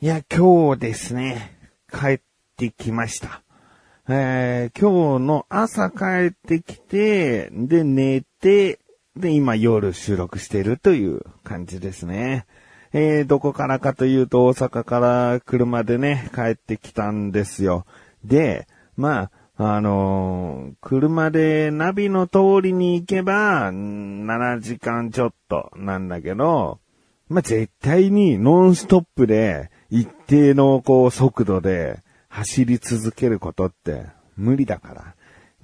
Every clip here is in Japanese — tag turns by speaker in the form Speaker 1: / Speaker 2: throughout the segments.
Speaker 1: いや、今日ですね、帰ってきました。えー、今日の朝帰ってきて、で、寝て、で、今夜収録してるという感じですね。えー、どこからかというと大阪から車でね、帰ってきたんですよ。で、まあ、あのー車でナビの通りに行けば、7時間ちょっとなんだけど、まあ、絶対にノンストップで一定のこう速度で走り続けることって無理だから、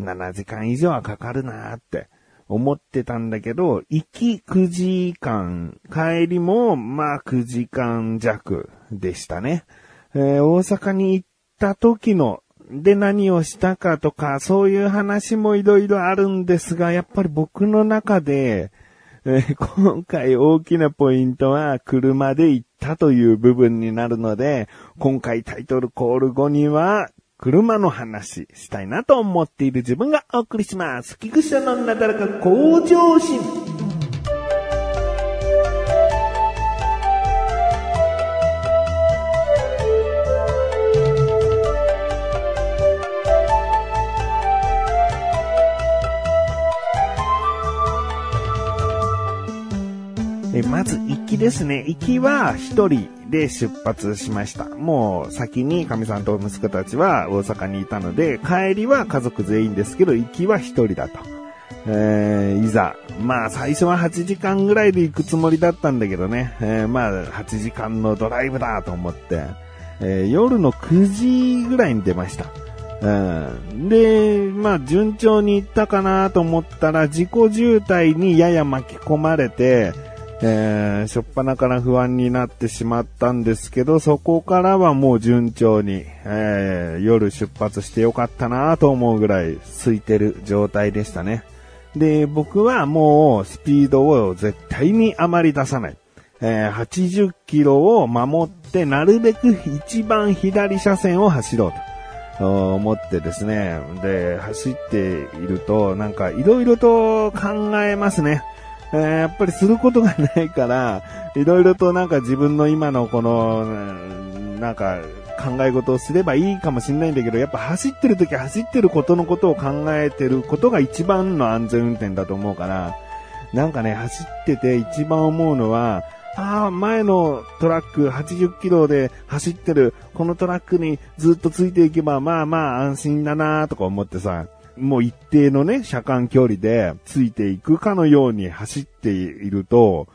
Speaker 1: 7時間以上はかかるなーって思ってたんだけど、行き9時間、帰りもまあ9時間弱でしたね。えー大阪に行った時ので何をしたかとか、そういう話もいろいろあるんですが、やっぱり僕の中で、えー今回大きなポイントは車で行ったという部分になるので、今回タイトルコール後には、車の話したいなと思っている自分がお送りします。菊池さんのなだらか向上心。きですね。行きは一人で出発しました。もう先に神さんと息子たちは大阪にいたので、帰りは家族全員ですけど、行きは一人だと。えーいざ。まあ、最初は8時間ぐらいで行くつもりだったんだけどね。えーまあ、8時間のドライブだと思って、えー夜の9時ぐらいに出ました。うんで、まあ、順調に行ったかなと思ったら、自己渋滞にやや巻き込まれて、えー、しょっぱなから不安になってしまったんですけど、そこからはもう順調に、えー夜出発してよかったなと思うぐらい空いてる状態でしたね。で、僕はもうスピードを絶対にあまり出さない。えー80キロを守って、なるべく一番左車線を走ろうと。思ってですね。で、走っていると、なんかいろいろと考えますね。えーやっぱりすることがないから、いろいろとなんか自分の今のこの、なんか考え事をすればいいかもしれないんだけど、やっぱ走ってる時走ってることのことを考えてることが一番の安全運転だと思うから、なんかね、走ってて一番思うのは、ああ、前のトラック80キロで走ってる、このトラックにずっとついていけば、まあまあ安心だなとか思ってさ、もう一定のね、車間距離でついていくかのように走っていると、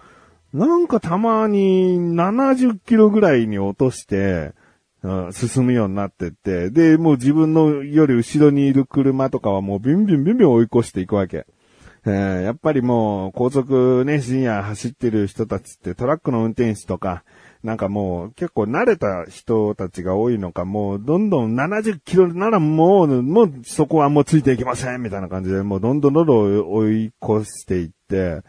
Speaker 1: なんかたまに70キロぐらいに落として、うん進むようになってって、で、もう自分のより後ろにいる車とかはもうビンビンビンビン追い越していくわけ。えーやっぱりもう高速ね、深夜走ってる人たちってトラックの運転手とか、なんかもう結構慣れた人たちが多いのか、もうどんどん70キロならもう、もうそこはもうついていきませんみたいな感じで、もうどんどんどんどん追い越していって、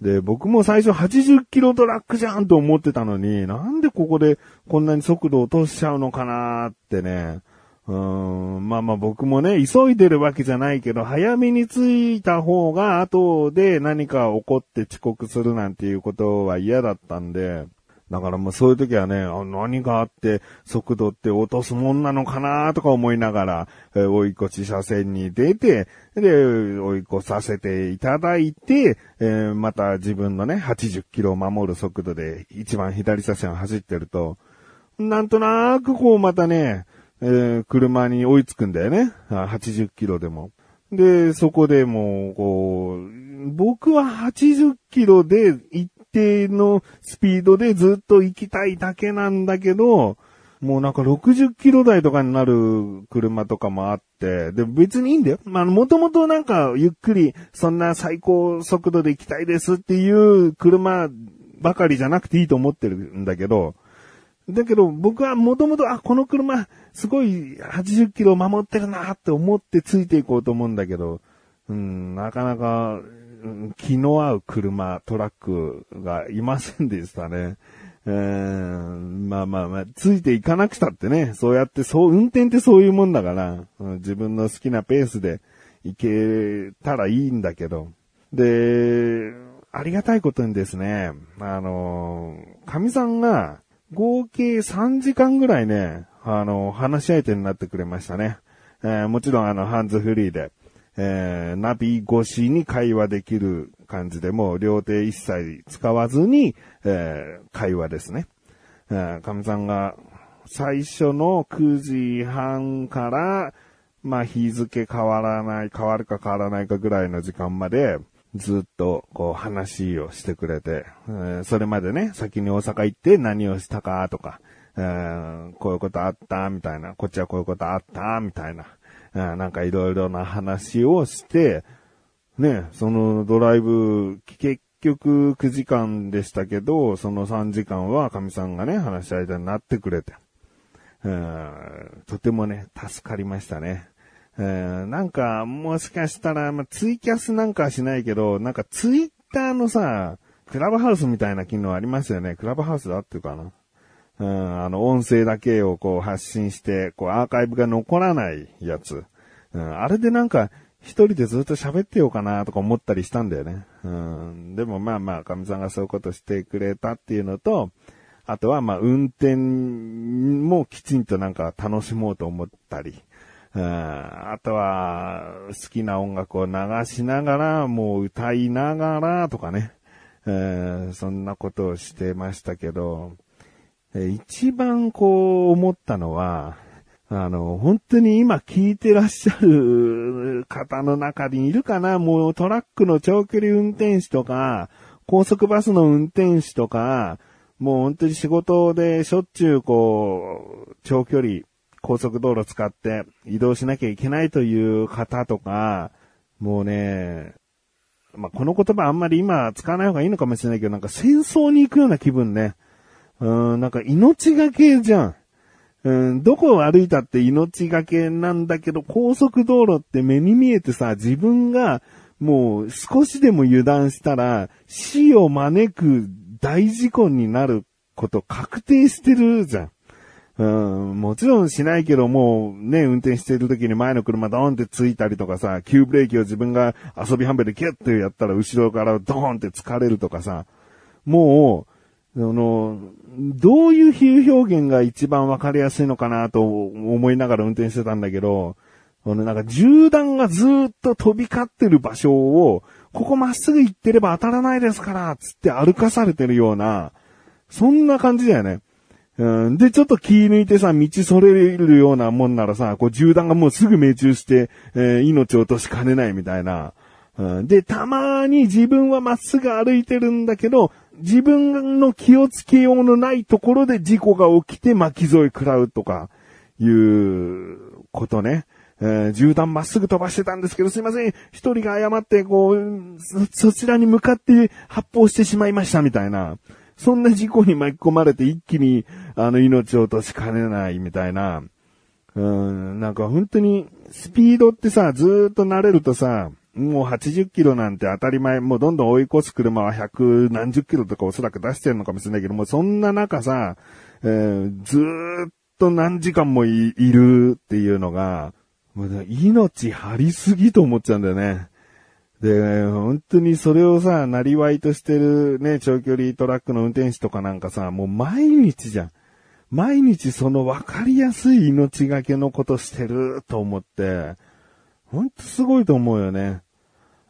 Speaker 1: で、僕も最初80キロトラックじゃんと思ってたのに、なんでここでこんなに速度落としちゃうのかなってね。うーん、まあまあ僕もね、急いでるわけじゃないけど、早めに着いた方が後で何か起こって遅刻するなんていうことは嫌だったんで、だからもうそういう時はね、何があって速度って落とすもんなのかなとか思いながら、えー追い越し車線に出て、で、追い越させていただいて、えーまた自分のね、80キロを守る速度で一番左車線を走ってると、なんとなくこうまたね、えー車に追いつくんだよね。80キロでも。で、そこでもう、こう、僕は80キロで一定のスピードでずっと行きたいだけなんだけど、もうなんか60キロ台とかになる車とかもあって、で、別にいいんだよ。まあ、もともとなんかゆっくり、そんな最高速度で行きたいですっていう車ばかりじゃなくていいと思ってるんだけど、だけど僕はもともと、あ、この車、すごい80キロ守ってるなって思ってついていこうと思うんだけど、うん、なかなか、気の合う車、トラックがいませんでしたね。うーんまあまあまあ、ついていかなくたってね、そうやって、そう、運転ってそういうもんだから、自分の好きなペースで行けたらいいんだけど。で、ありがたいことにですね、あの、神さんが、合計3時間ぐらいね、あの、話し相手になってくれましたね。えー、もちろんあの、ハンズフリーで、えー、ナビ越しに会話できる感じで、もう両手一切使わずに、えー、会話ですね。えー、かみさんが、最初の9時半から、まあ日付変わらない、変わるか変わらないかぐらいの時間まで、ずっとこう話をしてくれて、えー、それまでね、先に大阪行って何をしたかとか、えー、こういうことあったみたいな、こっちはこういうことあったみたいな、なんかいろいろな話をして、ね、そのドライブ、結局9時間でしたけど、その3時間は神さんがね、話し相手になってくれて、えー、とてもね、助かりましたね。えー、なんか、もしかしたら、まあ、ツイキャスなんかはしないけど、なんかツイッターのさ、クラブハウスみたいな機能ありますよね。クラブハウスだっていうかな。うん、あの、音声だけをこう発信して、こうアーカイブが残らないやつ。うん、あれでなんか、一人でずっと喋ってようかなとか思ったりしたんだよね。うん、でもまあまあ、神さんがそういうことしてくれたっていうのと、あとはまあ、運転もきちんとなんか楽しもうと思ったり。うん、あとは、好きな音楽を流しながら、もう歌いながらとかね。えー、そんなことをしてましたけど、一番こう思ったのは、あの、本当に今聞いてらっしゃる方の中にいるかな？もうトラックの長距離運転手とか、高速バスの運転手とか、もう本当に仕事でしょっちゅうこう、長距離、高速道路使って移動しなきゃいけないという方とか、もうね、まあ、この言葉あんまり今使わない方がいいのかもしれないけど、なんか戦争に行くような気分ね。うん、なんか命がけじゃん。うん、どこを歩いたって命がけなんだけど、高速道路って目に見えてさ、自分がもう少しでも油断したら死を招く大事故になること確定してるじゃん。うん、もちろんしないけどもうね、運転してる時に前の車ドーンってついたりとかさ、急ブレーキを自分が遊び半分でキュッてやったら後ろからドーンって疲れるとかさ、もう、あの、どういう比喩表現が一番わかりやすいのかなと思いながら運転してたんだけど、あの、なんか銃弾がずっと飛び交ってる場所を、ここまっすぐ行ってれば当たらないですから、つって歩かされてるような、そんな感じだよね。うん、で、ちょっと気抜いてさ、道それるようなもんならさ、こう銃弾がもうすぐ命中して、えー、命を落としかねないみたいな。うん、で、たまに自分はまっすぐ歩いてるんだけど、自分の気をつけようのないところで事故が起きて巻き添え食らうとか、いうことね。えー、銃弾まっすぐ飛ばしてたんですけど、すいません。一人が誤って、こう、そ、そちらに向かって発砲してしまいましたみたいな。そんな事故に巻き込まれて一気に、あの、命を落としかねないみたいな。うん、なんか本当に、スピードってさ、ずーっと慣れるとさ、もう80キロなんて当たり前、もうどんどん追い越す車は100何十キロとかおそらく出してるのかもしれないけども、そんな中さ、えー、ずーっと何時間もいるっていうのが、もう命張りすぎと思っちゃうんだよね。で、本当にそれをさ、なりわいとしてるね、長距離トラックの運転手とかなんかさ、もう毎日じゃん。毎日その分かりやすい命がけのことしてると思って、ほんとすごいと思うよね。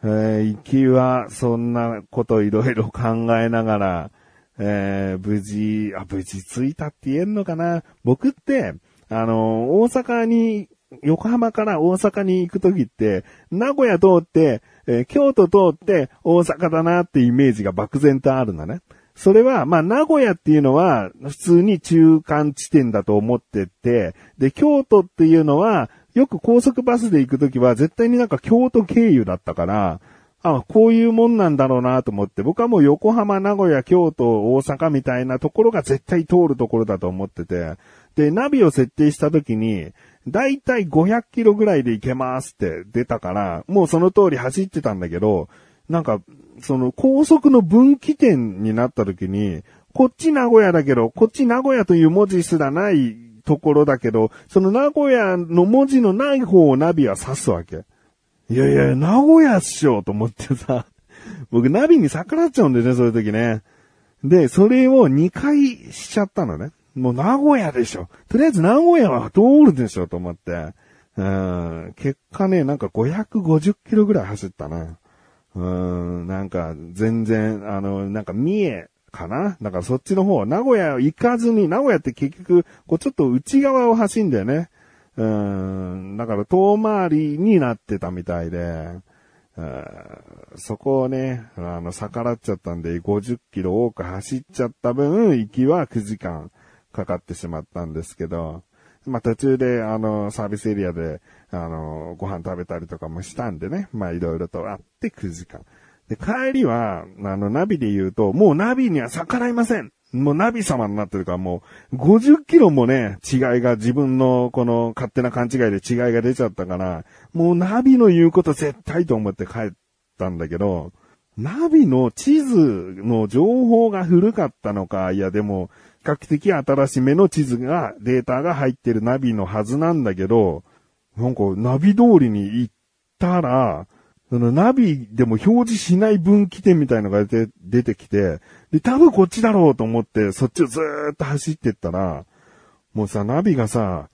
Speaker 1: えー、行きはそんなこといろいろ考えながら、えー、無事、あ、無事着いたって言えんのかな僕って、あの、大阪に、横浜から大阪に行くときって、名古屋通って、えー、京都通って大阪だなってイメージが漠然とあるのね。それは、まあ、名古屋っていうのは、普通に中間地点だと思ってて、で、京都っていうのは、よく高速バスで行くときは、絶対になんか京都経由だったから、あ、こういうもんなんだろうなと思って、僕はもう横浜、名古屋、京都、大阪みたいなところが絶対通るところだと思ってて、で、ナビを設定したときに、だいたい500キロぐらいで行けますって出たから、もうその通り走ってたんだけど、なんか、その高速の分岐点になった時に、こっち名古屋だけど、こっち名古屋という文字すらないところだけど、その名古屋の文字のない方をナビは指すわけ。いやいや、名古屋っしょと思ってさ、僕ナビに逆らっちゃうんだよね、そういう時ね。で、それを2回しちゃったのね。もう名古屋でしょ。とりあえず名古屋は通るでしょと思って。うん、結果ね、なんか550キロぐらい走ったな。うん、なんか全然、あの、なんか三重かな？だからそっちの方、名古屋行かずに、名古屋って結局、こうちょっと内側を走んだよね。うん、だから遠回りになってたみたいで、そこをね、あの、逆らっちゃったんで、50キロ多く走っちゃった分、行きは9時間かかってしまったんですけど、まあ、途中で、あの、サービスエリアで、あの、ご飯食べたりとかもしたんでね、まあ、いろいろとあって9時間。で、帰りは、あの、ナビで言うと、もうナビには逆らいません。もうナビ様になってるから、もう、50キロもね、違いが自分のこの勝手な勘違いで違いが出ちゃったから、もうナビの言うこと絶対と思って帰ったんだけど、ナビの地図の情報が古かったのか、いやでも、比較的新しめの地図が、データが入ってるナビのはずなんだけど、なんかナビ通りに行ったら、そのナビでも表示しない分岐点みたいのが出て出てきて、で、多分こっちだろうと思って、そっちをずーっと走ってったら、もうさ、ナビがさ、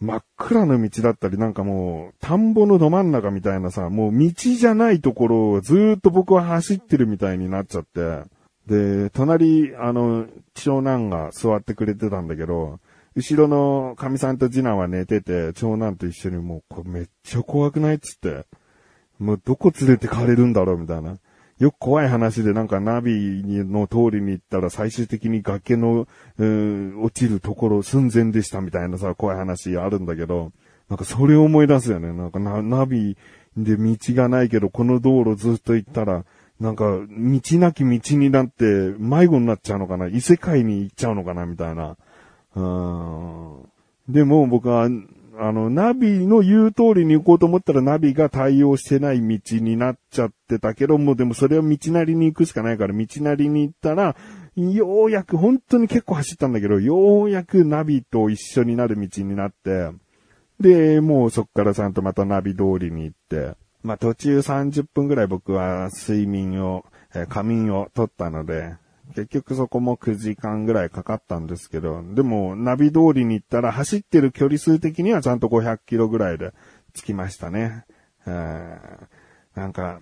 Speaker 1: 真っ暗な道だったり、なんかもう、田んぼのど真ん中みたいなさ、もう道じゃないところをずーっと僕は走ってるみたいになっちゃって、で、隣、あの、長男が座ってくれてたんだけど、後ろの神さんと次男は寝てて、長男と一緒にもう、これめっちゃ怖くないっつって、もうどこ連れてかれるんだろうみたいな。よく怖い話でなんかナビの通りに行ったら最終的に崖の、えー、落ちるところ寸前でしたみたいなさ、怖い話あるんだけど、なんかそれを思い出すよね。なんかナビで道がないけど、この道路ずっと行ったら、なんか、道なき道になって迷子になっちゃうのかな異世界に行っちゃうのかなみたいな。うん。でも僕はあの、ナビの言う通りに行こうと思ったらナビが対応してない道になっちゃってたけども、でもそれは道なりに行くしかないから、道なりに行ったら、ようやく、本当に結構走ったんだけど、ようやくナビと一緒になる道になって、で、もうそっからちゃんとまたナビ通りに行って、まあ途中30分ぐらい僕は睡眠を、え仮眠を取ったので、結局そこも9時間ぐらいかかったんですけど、でもナビ通りに行ったら走ってる距離数的にはちゃんと500キロぐらいで着きましたね。なんか、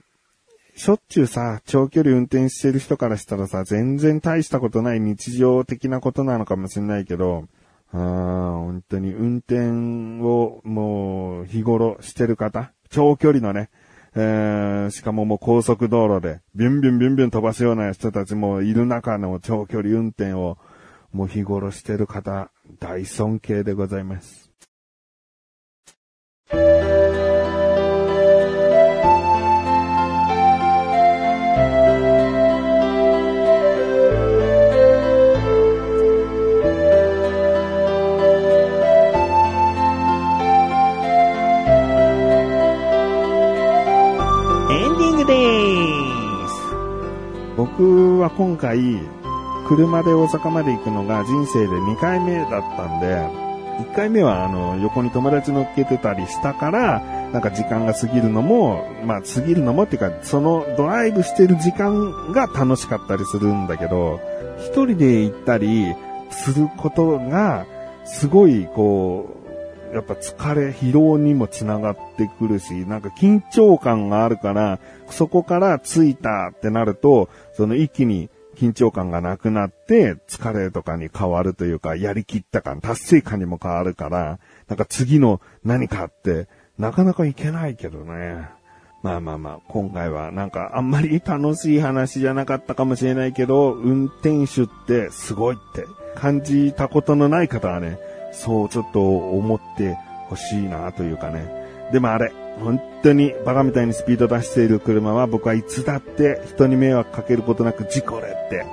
Speaker 1: しょっちゅうさ、長距離運転してる人からしたらさ、全然大したことない日常的なことなのかもしれないけど、本当に運転をもう日頃してる方、長距離のね、えー、しかももう高速道路で、ビュンビュンビュンビュン飛ばすような人たちもいる中の長距離運転を、もう日頃してる方、大尊敬でございます。僕は今回、車で大阪まで行くのが人生で2回目だったんで、1回目はあの、横に友達乗っけてたりしたから、なんか時間が過ぎるのも、まあ過ぎるのもっていうか、そのドライブしてる時間が楽しかったりするんだけど、一人で行ったりすることが、すごいこう、やっぱ疲れ、疲労にもつながってくるし、なんか緊張感があるから、そこから着いたってなると、その一気に緊張感がなくなって、疲れとかに変わるというか、やりきった感、達成感にも変わるから、なんか次の何かって、なかなかいけないけどね。まあまあまあ、今回はなんかあんまり楽しい話じゃなかったかもしれないけど、運転手ってすごいって感じたことのない方はね、そうちょっと思ってほしいなというかね。でもあれ、本当にバカみたいにスピード出している車は僕はいつだって人に迷惑かけることなく事故れって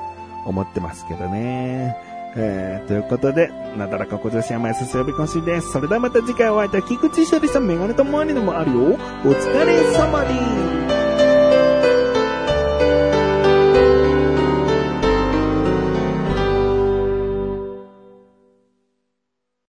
Speaker 1: 思ってますけどね。えー、ということで、なだらか小女子山安すよびこしです。それではまた次回お会いいたい菊池処理さんメガネとマニでもあるよ。お疲れ様です。